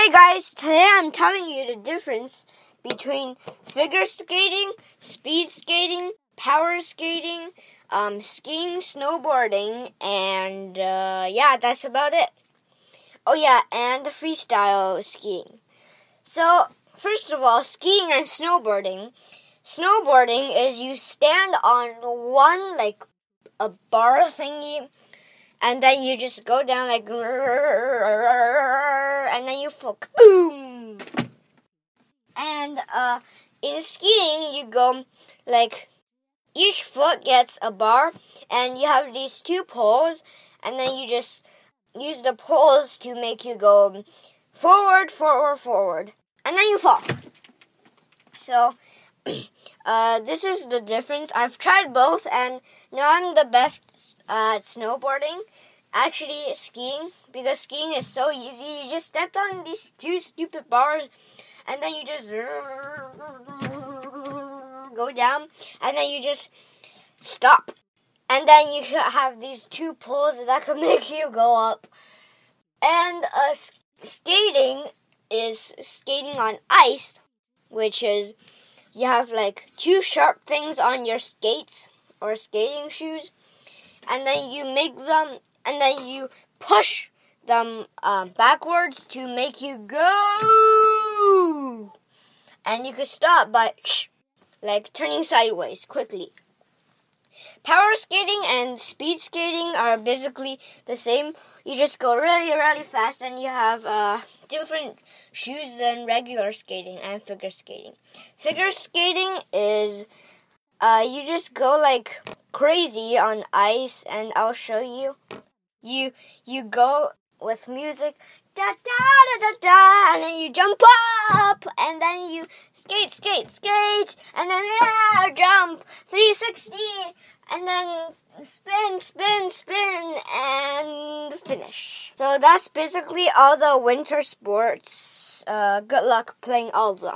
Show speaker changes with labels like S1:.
S1: Hey guys, today I'm telling you the difference between figure skating, speed skating, power skating, um, skiing, snowboarding, and uh, yeah, that's about it. Oh yeah, and freestyle skiing. So, first of all, skiing and snowboarding. Snowboarding is you stand on one like a bar thingy and then you just go down like and then you fall boom! And uh in skiing you go like each foot gets a bar and you have these two poles and then you just use the poles to make you go forward forward forward. And then you fall. So uh, this is the difference. I've tried both, and now I'm the best at snowboarding. Actually, skiing because skiing is so easy. You just step on these two stupid bars, and then you just go down, and then you just stop, and then you have these two poles that can make you go up. And uh, skating is skating on ice, which is you have like two sharp things on your skates or skating shoes, and then you make them, and then you push them uh, backwards to make you go. And you can stop by like turning sideways quickly. Power skating and speed skating are basically the same. You just go really, really fast, and you have uh, different shoes than regular skating and figure skating. Figure skating is uh, you just go like crazy on ice, and I'll show you. You you go with music. Da, da, da, da, da, and then you jump up, and then you skate, skate, skate, and then yeah, jump 360, and then spin, spin, spin, and finish. So that's basically all the winter sports. Uh, good luck playing all of them.